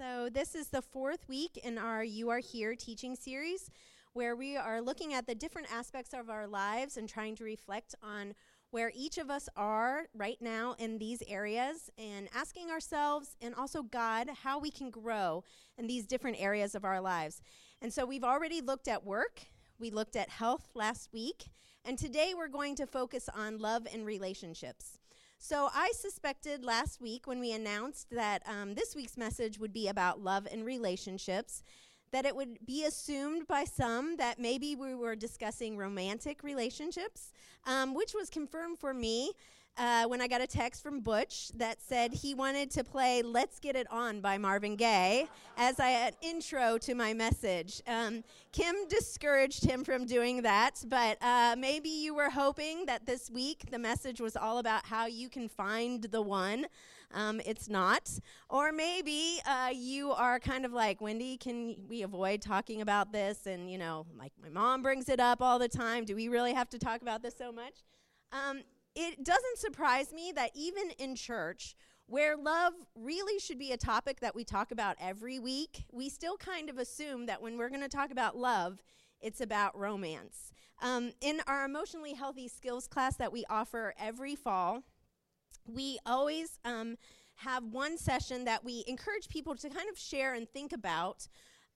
So, this is the fourth week in our You Are Here teaching series where we are looking at the different aspects of our lives and trying to reflect on where each of us are right now in these areas and asking ourselves and also God how we can grow in these different areas of our lives. And so, we've already looked at work, we looked at health last week, and today we're going to focus on love and relationships. So I suspected last week when we announced that um, this week's message would be about love and relationships, that it would be assumed by some that maybe we were discussing romantic relationships, um, which was confirmed for me uh, when I got a text from Butch that said he wanted to play Let's Get It On by Marvin Gaye as I, an intro to my message. Um, Kim discouraged him from doing that, but uh, maybe you were hoping that this week the message was all about how you can find the one. Um, it's not. Or maybe uh, you are kind of like, Wendy, can we avoid talking about this? And, you know, like my mom brings it up all the time. Do we really have to talk about this so much? Um, it doesn't surprise me that even in church, where love really should be a topic that we talk about every week, we still kind of assume that when we're going to talk about love, it's about romance. Um, in our emotionally healthy skills class that we offer every fall, we always um, have one session that we encourage people to kind of share and think about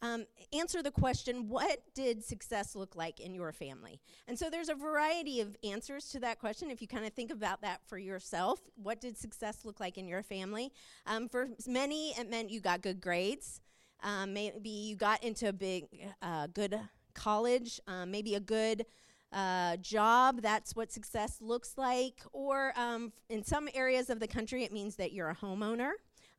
um, answer the question what did success look like in your family? And so there's a variety of answers to that question if you kind of think about that for yourself. What did success look like in your family? Um, for many, it meant you got good grades. Um, maybe you got into a big, uh, good college, um, maybe a good uh, job. That's what success looks like. Or um, in some areas of the country, it means that you're a homeowner.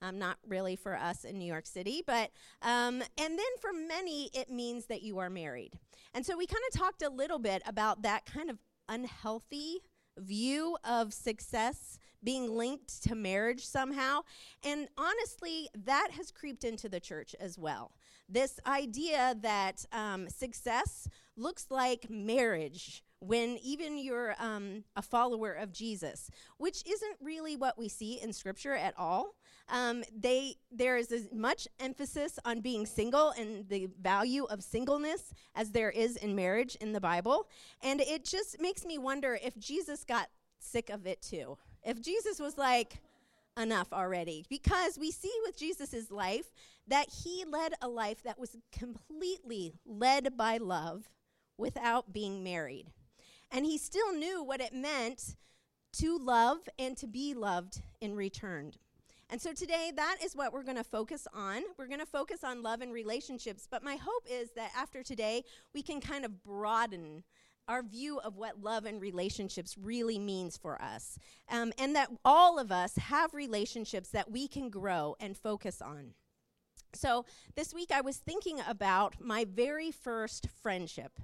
Um, not really for us in New York City, but, um, and then for many, it means that you are married. And so we kind of talked a little bit about that kind of unhealthy view of success being linked to marriage somehow. And honestly, that has creeped into the church as well. This idea that um, success looks like marriage when even you're um, a follower of Jesus, which isn't really what we see in Scripture at all. Um, they there is as much emphasis on being single and the value of singleness as there is in marriage in the Bible, and it just makes me wonder if Jesus got sick of it too. If Jesus was like, enough already because we see with Jesus' life that he led a life that was completely led by love without being married. And he still knew what it meant to love and to be loved in return. And so today, that is what we're going to focus on. We're going to focus on love and relationships. But my hope is that after today, we can kind of broaden our view of what love and relationships really means for us. Um, and that all of us have relationships that we can grow and focus on. So this week, I was thinking about my very first friendship.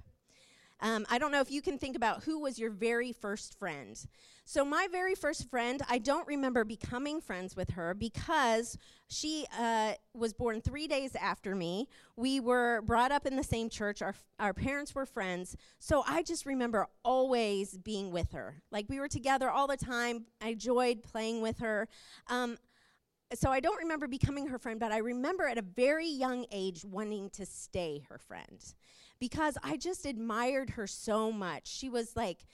Um, I don't know if you can think about who was your very first friend. So, my very first friend, I don't remember becoming friends with her because she uh, was born three days after me. We were brought up in the same church, our, our parents were friends. So, I just remember always being with her. Like, we were together all the time. I enjoyed playing with her. Um, so I don't remember becoming her friend, but I remember at a very young age wanting to stay her friend because I just admired her so much. She was like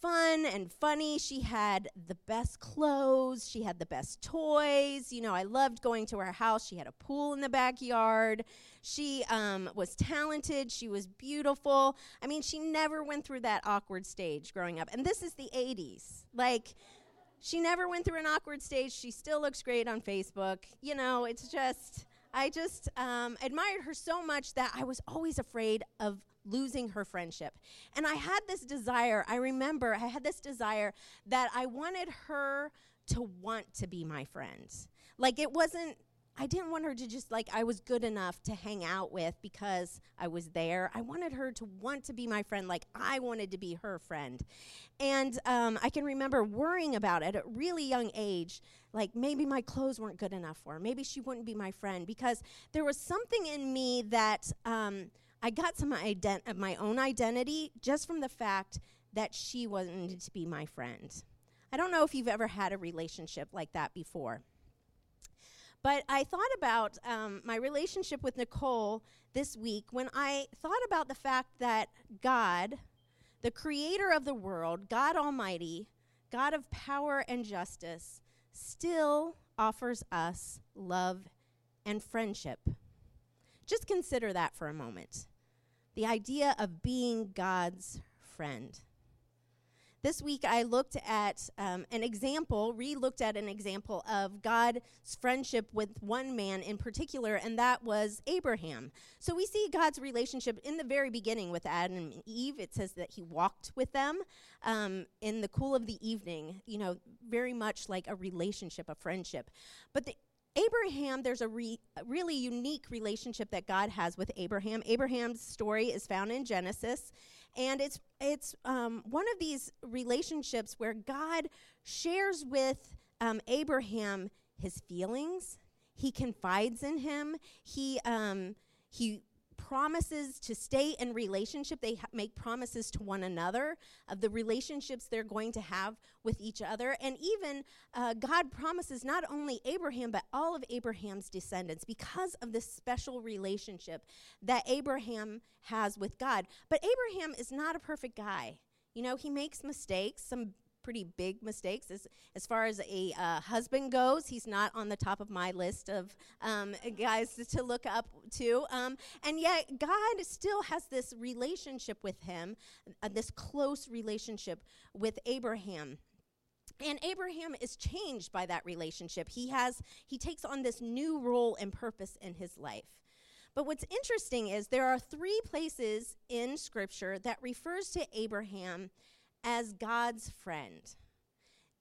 fun and funny. She had the best clothes, she had the best toys. You know, I loved going to her house. She had a pool in the backyard. She um, was talented, she was beautiful. I mean, she never went through that awkward stage growing up. And this is the 80s. Like, she never went through an awkward stage. She still looks great on Facebook. You know, it's just I just um, admired her so much that I was always afraid of losing her friendship. And I had this desire, I remember I had this desire that I wanted her to want to be my friend. Like it wasn't I didn't want her to just like I was good enough to hang out with because I was there. I wanted her to want to be my friend, like I wanted to be her friend. And um, I can remember worrying about it at a really young age, like maybe my clothes weren't good enough for her. Maybe she wouldn't be my friend because there was something in me that um, I got some ident- my own identity just from the fact that she wanted to be my friend. I don't know if you've ever had a relationship like that before. But I thought about um, my relationship with Nicole this week when I thought about the fact that God, the creator of the world, God Almighty, God of power and justice, still offers us love and friendship. Just consider that for a moment. The idea of being God's friend. This week I looked at um, an example, re looked at an example of God's friendship with one man in particular, and that was Abraham. So we see God's relationship in the very beginning with Adam and Eve. It says that he walked with them um, in the cool of the evening, you know, very much like a relationship, a friendship. But the Abraham, there's a, re, a, really unique relationship that God has with Abraham. Abraham's story is found in Genesis, and it's it's um, one of these relationships where God shares with um, Abraham his feelings. He confides in him. He um, he promises to stay in relationship. They ha- make promises to one another of the relationships they're going to have with each other. And even uh, God promises not only Abraham, but all of Abraham's descendants because of this special relationship that Abraham has with God. But Abraham is not a perfect guy. You know, he makes mistakes, some pretty big mistakes. As, as far as a uh, husband goes, he's not on the top of my list of um, guys to look up to. Um, and yet, God still has this relationship with him, uh, this close relationship with Abraham and abraham is changed by that relationship he has he takes on this new role and purpose in his life but what's interesting is there are three places in scripture that refers to abraham as God's friend.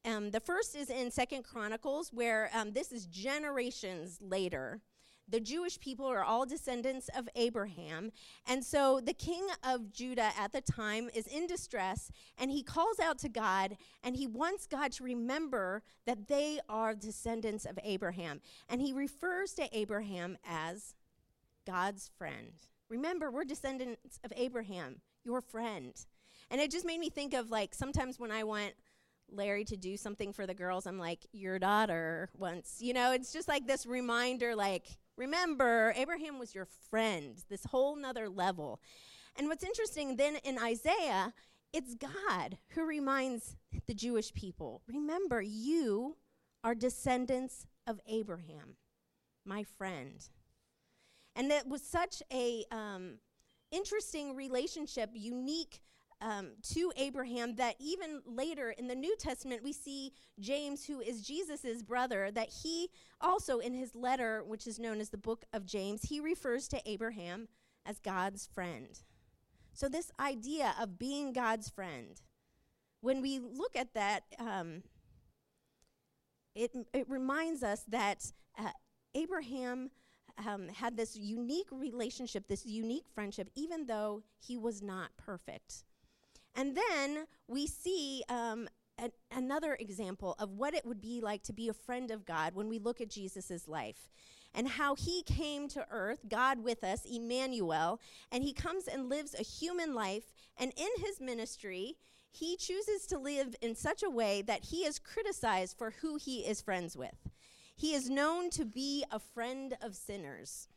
Um, the first is in Second Chronicles, where um, this is generations later. The Jewish people are all descendants of Abraham. And so the king of Judah at the time is in distress, and he calls out to God, and he wants God to remember that they are descendants of Abraham. And he refers to Abraham as God's friend. Remember, we're descendants of Abraham, your friend. And it just made me think of like sometimes when I want Larry to do something for the girls, I'm like, your daughter once. You know, it's just like this reminder, like, remember, Abraham was your friend, this whole nother level. And what's interesting then in Isaiah, it's God who reminds the Jewish people remember, you are descendants of Abraham, my friend. And that was such a um, interesting relationship, unique um, to Abraham that even later in the New Testament, we see James, who is Jesus' brother, that he also, in his letter, which is known as the book of James, he refers to Abraham as God's friend. So, this idea of being God's friend, when we look at that, um, it, it reminds us that uh, Abraham um, had this unique relationship, this unique friendship, even though he was not perfect. And then we see um, a, another example of what it would be like to be a friend of God when we look at Jesus' life and how he came to earth, God with us, Emmanuel, and he comes and lives a human life. And in his ministry, he chooses to live in such a way that he is criticized for who he is friends with. He is known to be a friend of sinners.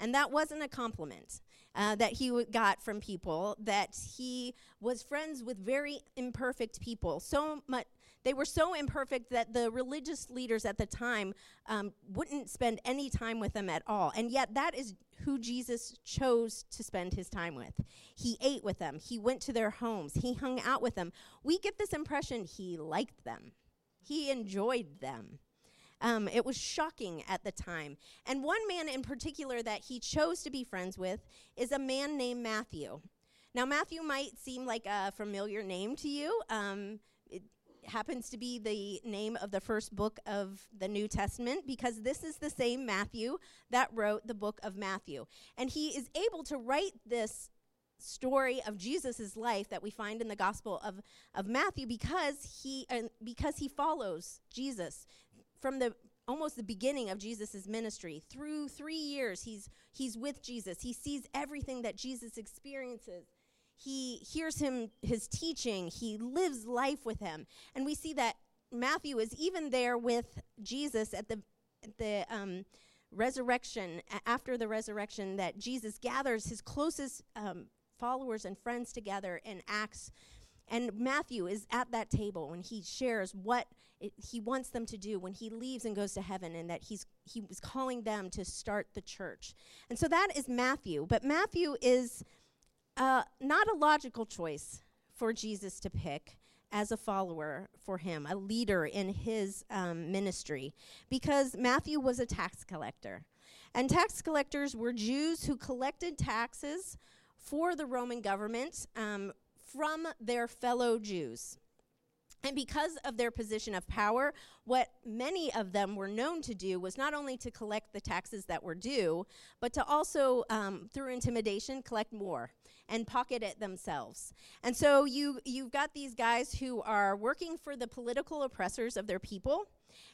And that wasn't a compliment uh, that he w- got from people, that he was friends with very imperfect people. So much. They were so imperfect that the religious leaders at the time um, wouldn't spend any time with them at all. And yet, that is who Jesus chose to spend his time with. He ate with them, he went to their homes, he hung out with them. We get this impression he liked them, he enjoyed them. Um, it was shocking at the time. And one man in particular that he chose to be friends with is a man named Matthew. Now, Matthew might seem like a familiar name to you. Um, it happens to be the name of the first book of the New Testament because this is the same Matthew that wrote the book of Matthew. And he is able to write this story of Jesus' life that we find in the Gospel of, of Matthew because he, uh, because he follows Jesus from the almost the beginning of Jesus' ministry. Through three years, he's, he's with Jesus. He sees everything that Jesus experiences. He hears him, his teaching. He lives life with him. And we see that Matthew is even there with Jesus at the the um, resurrection, after the resurrection, that Jesus gathers his closest um, followers and friends together in Acts. And Matthew is at that table when he shares what it, he wants them to do when he leaves and goes to heaven, and that he's he was calling them to start the church. And so that is Matthew. But Matthew is uh, not a logical choice for Jesus to pick as a follower for him, a leader in his um, ministry, because Matthew was a tax collector. And tax collectors were Jews who collected taxes for the Roman government um, from their fellow Jews. And because of their position of power, what many of them were known to do was not only to collect the taxes that were due, but to also, um, through intimidation, collect more and pocket it themselves. And so you, you've got these guys who are working for the political oppressors of their people.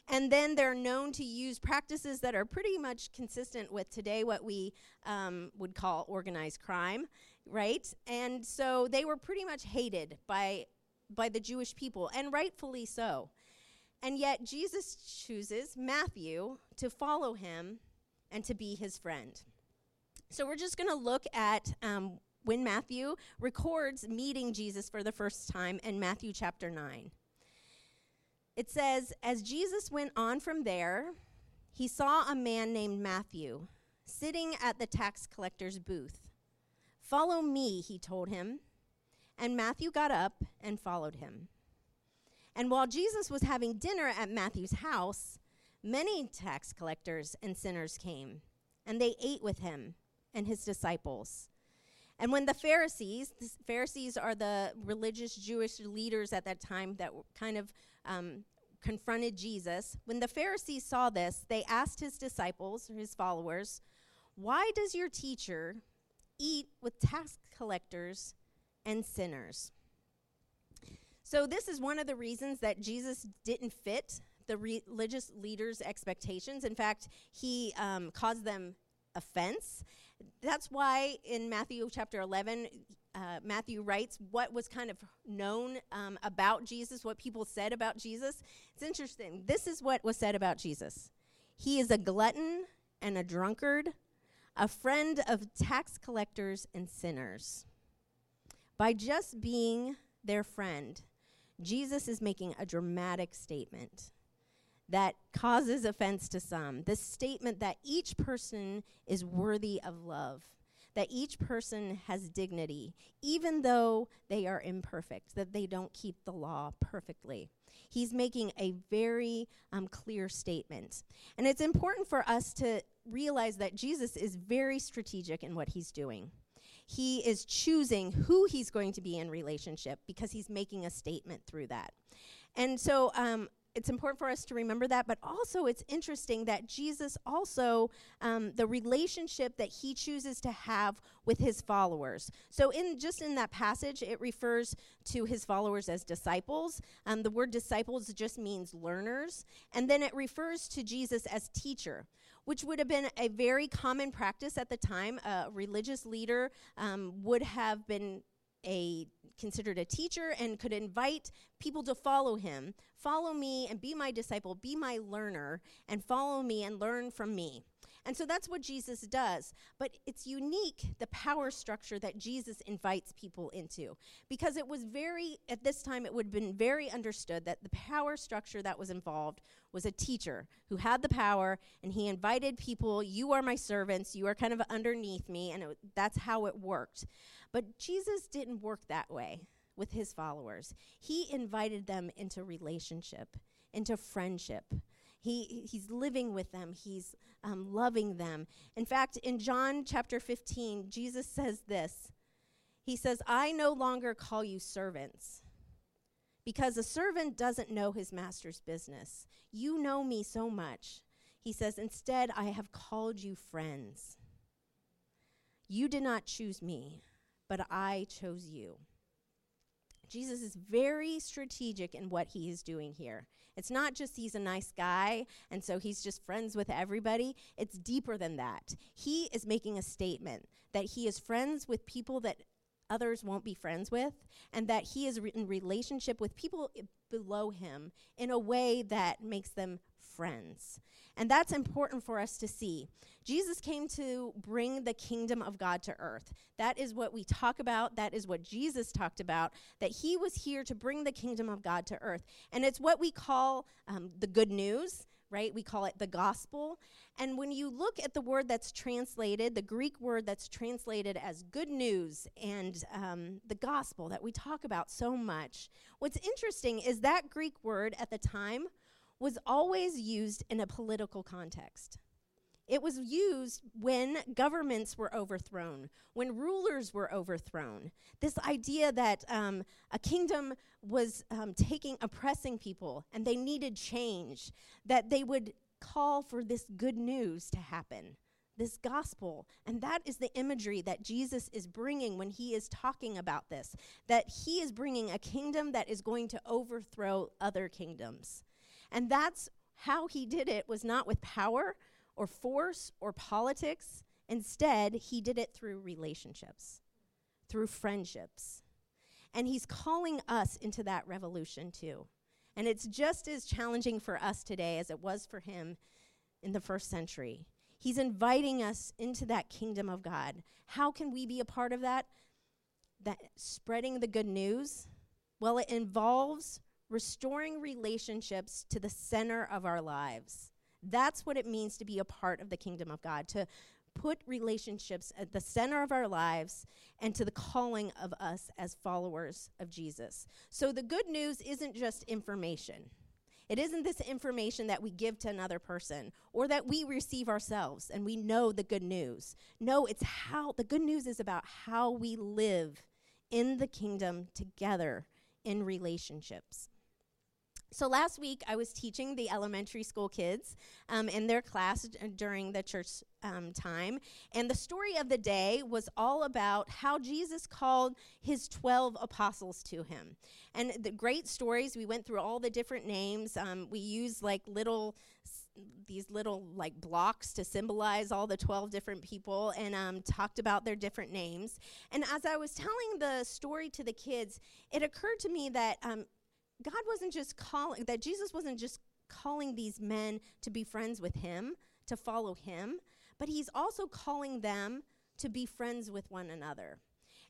And then they're known to use practices that are pretty much consistent with today what we um, would call organized crime, right? And so they were pretty much hated by by the Jewish people, and rightfully so. And yet, Jesus chooses Matthew to follow him and to be his friend. So, we're just going to look at um, when Matthew records meeting Jesus for the first time in Matthew chapter 9. It says, As Jesus went on from there, he saw a man named Matthew sitting at the tax collector's booth. Follow me, he told him. And Matthew got up and followed him. And while Jesus was having dinner at Matthew's house, many tax collectors and sinners came, and they ate with him and his disciples. And when the Pharisees, the Pharisees are the religious Jewish leaders at that time that kind of um, confronted Jesus, when the Pharisees saw this, they asked his disciples, his followers, Why does your teacher eat with tax collectors and sinners. So, this is one of the reasons that Jesus didn't fit the re- religious leaders' expectations. In fact, he um, caused them offense. That's why in Matthew chapter 11, uh, Matthew writes what was kind of known um, about Jesus, what people said about Jesus. It's interesting. This is what was said about Jesus He is a glutton and a drunkard, a friend of tax collectors and sinners. By just being their friend, Jesus is making a dramatic statement that causes offense to some. The statement that each person is worthy of love, that each person has dignity, even though they are imperfect, that they don't keep the law perfectly. He's making a very um, clear statement. And it's important for us to realize that Jesus is very strategic in what he's doing he is choosing who he's going to be in relationship because he's making a statement through that. And so um, it's important for us to remember that, but also it's interesting that Jesus also, um, the relationship that he chooses to have with his followers. So, in just in that passage, it refers to his followers as disciples. Um, the word disciples just means learners. And then it refers to Jesus as teacher which would have been a very common practice at the time. A religious leader um, would have been a considered a teacher and could invite people to follow him. Follow me and be my disciple, be my learner, and follow me and learn from me. And so that's what Jesus does. But it's unique, the power structure that Jesus invites people into. Because it was very, at this time, it would have been very understood that the power structure that was involved was a teacher who had the power and he invited people, you are my servants, you are kind of underneath me, and it, that's how it worked. But Jesus didn't work that way with his followers. He invited them into relationship, into friendship. He, he's living with them, he's um, loving them. In fact, in John chapter 15, Jesus says this He says, I no longer call you servants because a servant doesn't know his master's business. You know me so much. He says, Instead, I have called you friends. You did not choose me, but I chose you. Jesus is very strategic in what he is doing here. It's not just he's a nice guy and so he's just friends with everybody. It's deeper than that. He is making a statement that he is friends with people that others won't be friends with, and that he is re- in relationship with people below him in a way that makes them friends. And that's important for us to see. Jesus came to bring the kingdom of God to earth. That is what we talk about. That is what Jesus talked about, that he was here to bring the kingdom of God to earth. And it's what we call um, the good news, right? We call it the gospel. And when you look at the word that's translated, the Greek word that's translated as good news and um, the gospel that we talk about so much, what's interesting is that Greek word at the time was always used in a political context. It was used when governments were overthrown, when rulers were overthrown. This idea that um, a kingdom was um, taking, oppressing people, and they needed change, that they would call for this good news to happen, this gospel. And that is the imagery that Jesus is bringing when he is talking about this, that he is bringing a kingdom that is going to overthrow other kingdoms. And that's how he did it was not with power or force or politics. Instead, he did it through relationships, through friendships. And he's calling us into that revolution too. And it's just as challenging for us today as it was for him in the first century. He's inviting us into that kingdom of God. How can we be a part of that? That spreading the good news? Well, it involves restoring relationships to the center of our lives. That's what it means to be a part of the kingdom of God, to put relationships at the center of our lives and to the calling of us as followers of Jesus. So the good news isn't just information. It isn't this information that we give to another person or that we receive ourselves and we know the good news. No, it's how the good news is about how we live in the kingdom together in relationships. So last week I was teaching the elementary school kids um, in their class d- during the church um, time, and the story of the day was all about how Jesus called his twelve apostles to him. And the great stories. We went through all the different names. Um, we used like little these little like blocks to symbolize all the 12 different people and um, talked about their different names and as i was telling the story to the kids it occurred to me that um, God wasn't just calling, that Jesus wasn't just calling these men to be friends with him, to follow him, but he's also calling them to be friends with one another.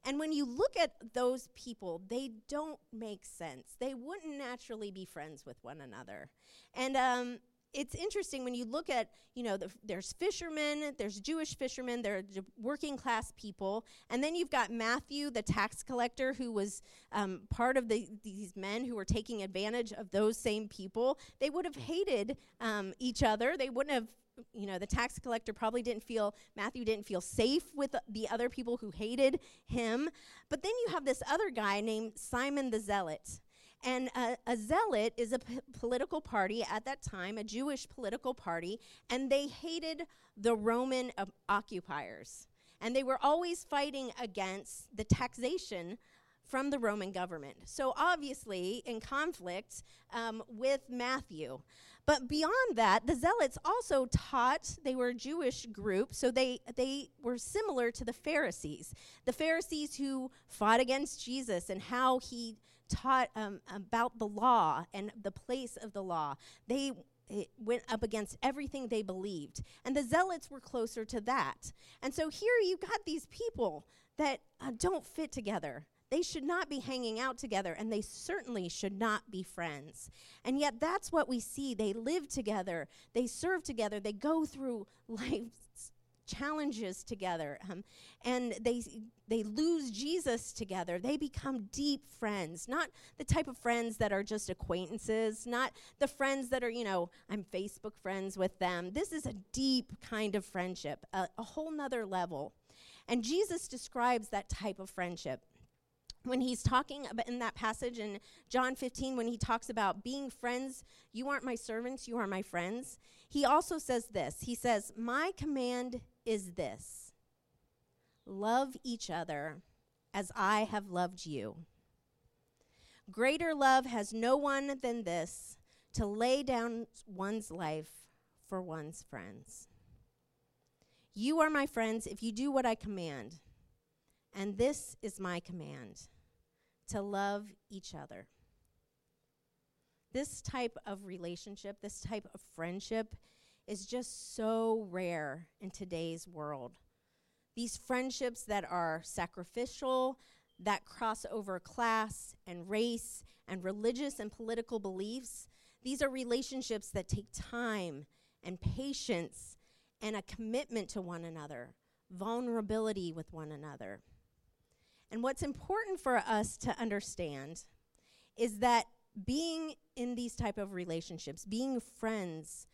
And when you look at those people, they don't make sense. They wouldn't naturally be friends with one another. And um, it's interesting when you look at, you know, the, there's fishermen, there's Jewish fishermen, there are working class people, and then you've got Matthew, the tax collector, who was um, part of the, these men who were taking advantage of those same people. They would have hated um, each other. They wouldn't have you know, the tax collector probably didn't feel, Matthew didn't feel safe with the other people who hated him. But then you have this other guy named Simon the Zealot. And uh, a zealot is a p- political party at that time, a Jewish political party, and they hated the Roman uh, occupiers. And they were always fighting against the taxation from the Roman government. So, obviously, in conflict um, with Matthew. But beyond that, the Zealots also taught, they were a Jewish group, so they, they were similar to the Pharisees. The Pharisees who fought against Jesus and how he taught um, about the law and the place of the law. They went up against everything they believed. And the zealots were closer to that. And so here you got these people that uh, don't fit together. They should not be hanging out together, and they certainly should not be friends. And yet, that's what we see. They live together, they serve together, they go through life's challenges together um, and they they lose jesus together. They become deep friends not the type of friends that are just acquaintances not the friends that are you know i'm facebook friends with them. This is a deep kind of friendship a, a whole nother level. And jesus describes that type of friendship. When he's talking about in that passage in John 15 when he talks about being friends you aren't my servants you are my friends he also says this. He says my command is this love each other as I have loved you. Greater love has no one than this to lay down one's life for one's friends. You are my friends if you do what I command. And this is my command to love each other. this type of relationship, this type of friendship, is just so rare in today's world. These friendships that are sacrificial, that cross over class and race and religious and political beliefs, these are relationships that take time and patience and a commitment to one another, vulnerability with one another. And what's important for us to understand is that being in these type of relationships, being friends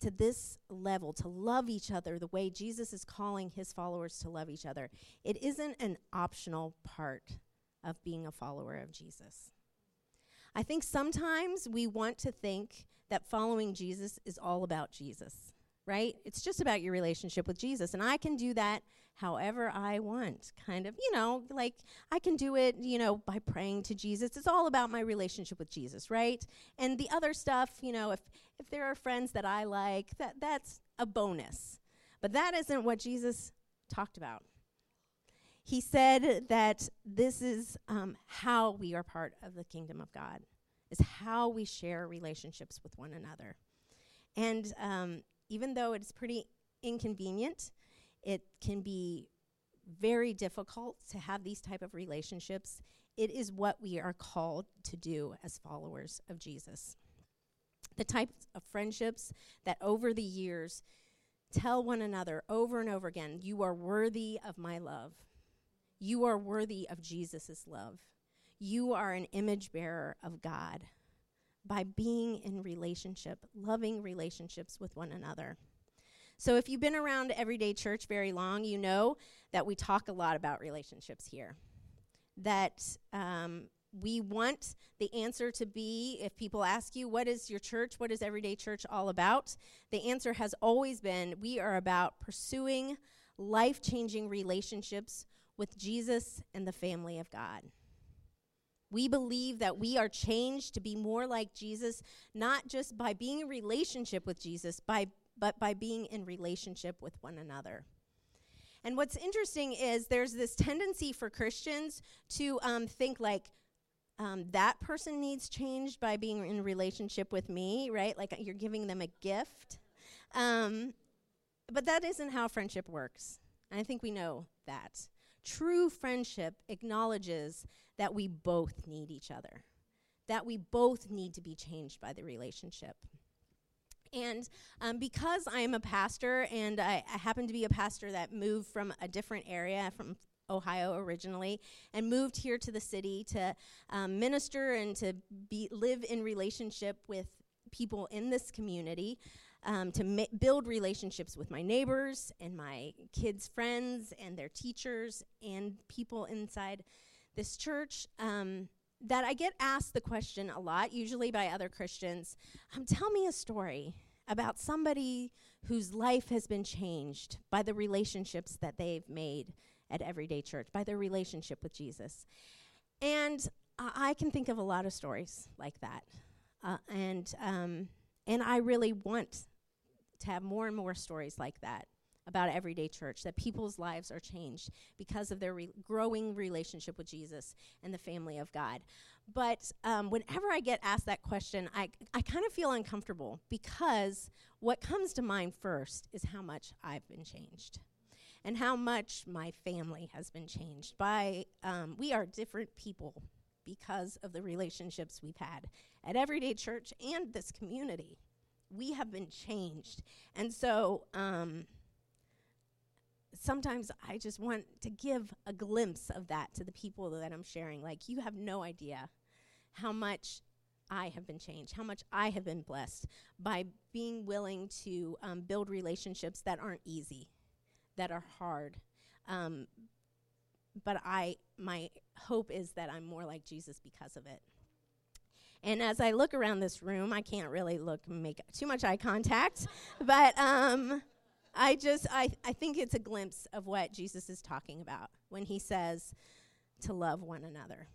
to this level, to love each other the way Jesus is calling his followers to love each other, it isn't an optional part of being a follower of Jesus. I think sometimes we want to think that following Jesus is all about Jesus right? It's just about your relationship with Jesus. And I can do that however I want, kind of, you know, like I can do it, you know, by praying to Jesus. It's all about my relationship with Jesus, right? And the other stuff, you know, if if there are friends that I like, that that's a bonus. But that isn't what Jesus talked about. He said that this is um, how we are part of the kingdom of God, is how we share relationships with one another. And um, even though it's pretty inconvenient, it can be very difficult to have these type of relationships. It is what we are called to do as followers of Jesus. The types of friendships that over the years tell one another over and over again, you are worthy of my love. You are worthy of Jesus' love. You are an image bearer of God by being in relationship, loving relationships with one another. So, if you've been around everyday church very long, you know that we talk a lot about relationships here. That um, we want the answer to be if people ask you, What is your church? What is everyday church all about? The answer has always been we are about pursuing life changing relationships with Jesus and the family of God. We believe that we are changed to be more like Jesus, not just by being in relationship with Jesus, by, but by being in relationship with one another. And what's interesting is there's this tendency for Christians to um, think like, um, that person needs change by being in relationship with me, right? Like you're giving them a gift. Um, but that isn't how friendship works. And I think we know that. True friendship acknowledges that we both need each other, that we both need to be changed by the relationship. And um, because I am a pastor, and I, I, happen to be a pastor that moved from a different area, from Ohio originally, and moved here to the city to um, minister and to be, live in relationship with people in this community um, to ma- build relationships with my neighbors and my kids' friends and their teachers and people inside this church. Um, that I get asked the question a lot, usually by other Christians um, Tell me a story about somebody whose life has been changed by the relationships that they've made at Everyday Church, by their relationship with Jesus. And I can think of a lot of stories like that. Uh, and, um, and I really want to have more and more stories like that about everyday church that people's lives are changed because of their re- growing relationship with jesus and the family of god but um, whenever i get asked that question i, I kind of feel uncomfortable because what comes to mind first is how much i've been changed and how much my family has been changed by um, we are different people because of the relationships we've had at everyday church and this community we have been changed. And so um, sometimes I just want to give a glimpse of that to the people that I'm sharing. Like, you have no idea how much I have been changed, how much I have been blessed by being willing to um, build relationships that aren't easy, that are hard. Um, but I, my hope is that I'm more like Jesus because of it. And as I look around this room, I can't really look make too much eye contact, but um, I just I, I think it's a glimpse of what Jesus is talking about when he says to love one another.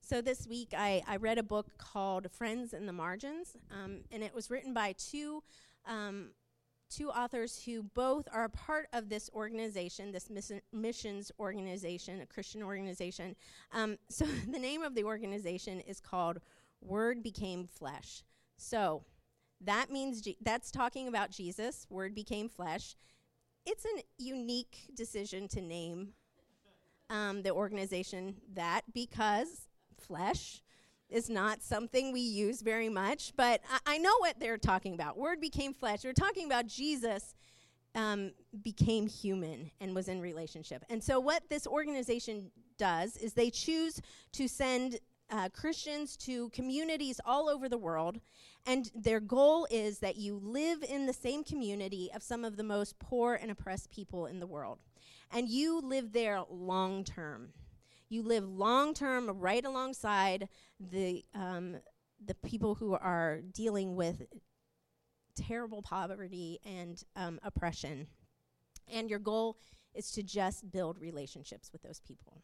So this week I, I read a book called Friends in the Margins, um, and it was written by two um, two authors who both are part of this organization, this miss- missions organization, a Christian organization. Um, so the name of the organization is called Word became flesh. So that means Je- that's talking about Jesus. Word became flesh. It's a unique decision to name um, the organization that because flesh is not something we use very much, but I, I know what they're talking about. Word became flesh. They're talking about Jesus um, became human and was in relationship. And so, what this organization does is they choose to send uh, Christians to communities all over the world, and their goal is that you live in the same community of some of the most poor and oppressed people in the world. And you live there long term. You live long term right alongside the, um, the people who are dealing with terrible poverty and um, oppression. And your goal is to just build relationships with those people.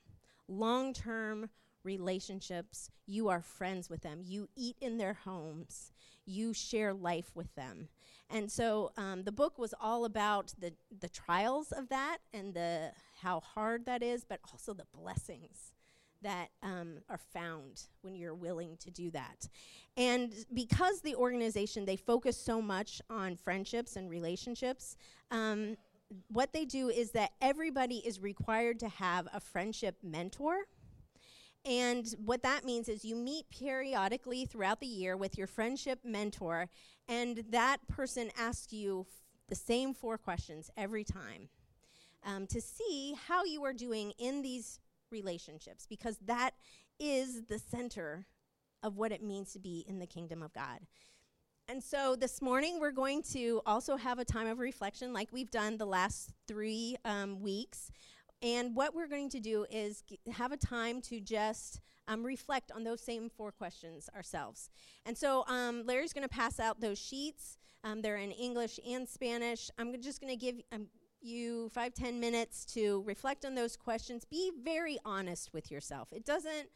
Long term relationships, you are friends with them, you eat in their homes, you share life with them. And so um, the book was all about the, the trials of that and the how hard that is, but also the blessings that um, are found when you're willing to do that. And because the organization, they focus so much on friendships and relationships, um, what they do is that everybody is required to have a friendship mentor. And what that means is you meet periodically throughout the year with your friendship mentor, and that person asks you f- the same four questions every time um, to see how you are doing in these relationships because that is the center of what it means to be in the kingdom of God. And so this morning, we're going to also have a time of reflection like we've done the last three um, weeks. And what we're going to do is g- have a time to just um, reflect on those same four questions ourselves. And so um, Larry's going to pass out those sheets. Um, they're in English and Spanish. I'm g- just going to give um, you five, ten minutes to reflect on those questions. Be very honest with yourself. It doesn't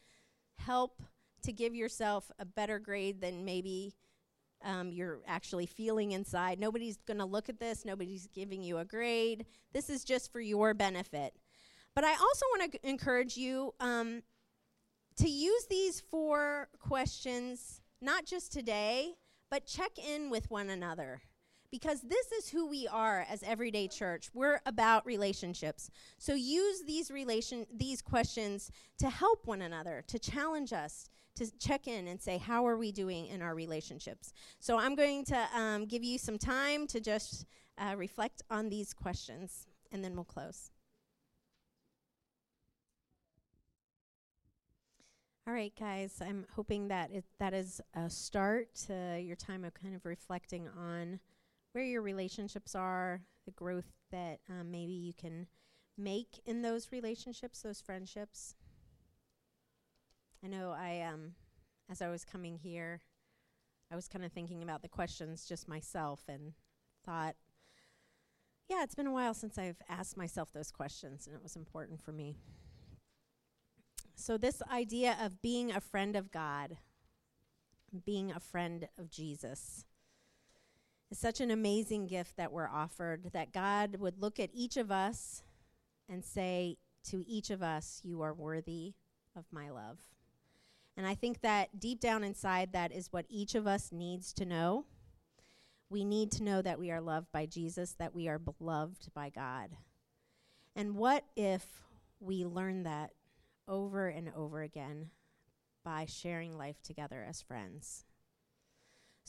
help to give yourself a better grade than maybe um, you're actually feeling inside. Nobody's going to look at this, nobody's giving you a grade. This is just for your benefit. But I also want to encourage you um, to use these four questions, not just today, but check in with one another. Because this is who we are as everyday church. We're about relationships. So use these relation these questions to help one another to challenge us to check in and say how are we doing in our relationships? So i'm going to um, give you some time to just uh, reflect on these questions and then we'll close all right guys i'm hoping that it, that is a start to your time of kind of reflecting on where your relationships are, the growth that um, maybe you can make in those relationships, those friendships. I know I, um, as I was coming here, I was kind of thinking about the questions just myself and thought, yeah, it's been a while since I've asked myself those questions, and it was important for me. So, this idea of being a friend of God, being a friend of Jesus, is such an amazing gift that we're offered that God would look at each of us and say to each of us, You are worthy of my love. And I think that deep down inside, that is what each of us needs to know. We need to know that we are loved by Jesus, that we are beloved by God. And what if we learn that over and over again by sharing life together as friends?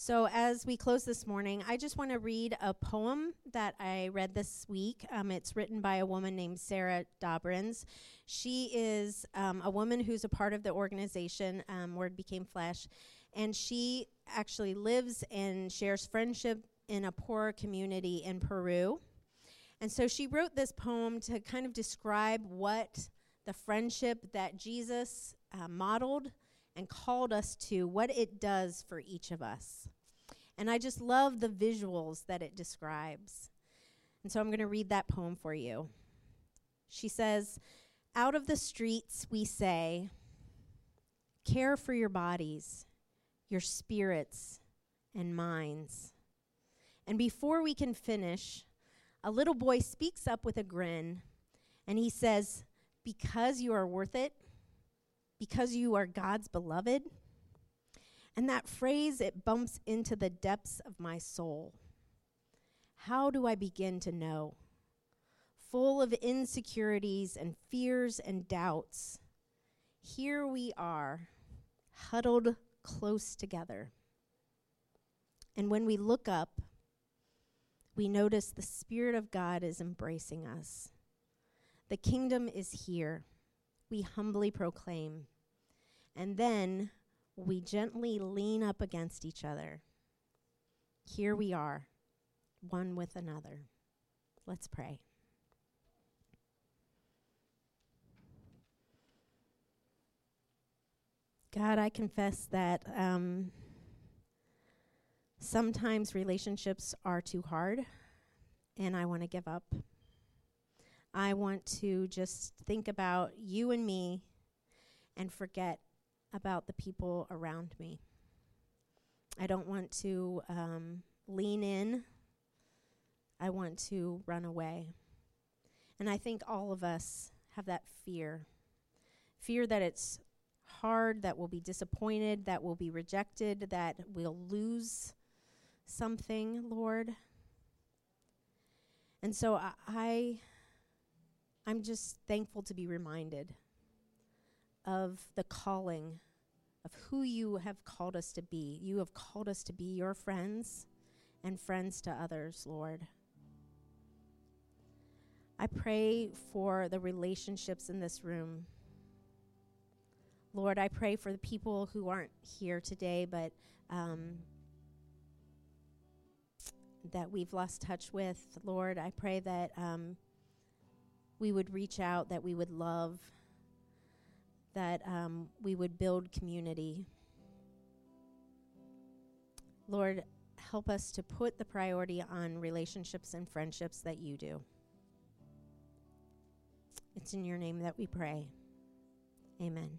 So, as we close this morning, I just want to read a poem that I read this week. Um, it's written by a woman named Sarah Dobrins. She is um, a woman who's a part of the organization um, Word Became Flesh, and she actually lives and shares friendship in a poor community in Peru. And so she wrote this poem to kind of describe what the friendship that Jesus uh, modeled and called us to, what it does for each of us. And I just love the visuals that it describes. And so I'm going to read that poem for you. She says, Out of the streets we say, care for your bodies, your spirits, and minds. And before we can finish, a little boy speaks up with a grin and he says, Because you are worth it, because you are God's beloved. And that phrase, it bumps into the depths of my soul. How do I begin to know? Full of insecurities and fears and doubts, here we are, huddled close together. And when we look up, we notice the Spirit of God is embracing us. The kingdom is here. We humbly proclaim. And then we gently lean up against each other. Here we are, one with another. Let's pray. God, I confess that um, sometimes relationships are too hard and I want to give up. I want to just think about you and me and forget about the people around me. I don't want to um, lean in. I want to run away. And I think all of us have that fear fear that it's hard, that we'll be disappointed, that we'll be rejected, that we'll lose something, Lord. And so I, I I'm just thankful to be reminded of the calling of who you have called us to be. You have called us to be your friends and friends to others, Lord. I pray for the relationships in this room. Lord, I pray for the people who aren't here today, but um, that we've lost touch with. Lord, I pray that um, we would reach out, that we would love, that um, we would build community. Lord, help us to put the priority on relationships and friendships that you do. It's in your name that we pray. Amen.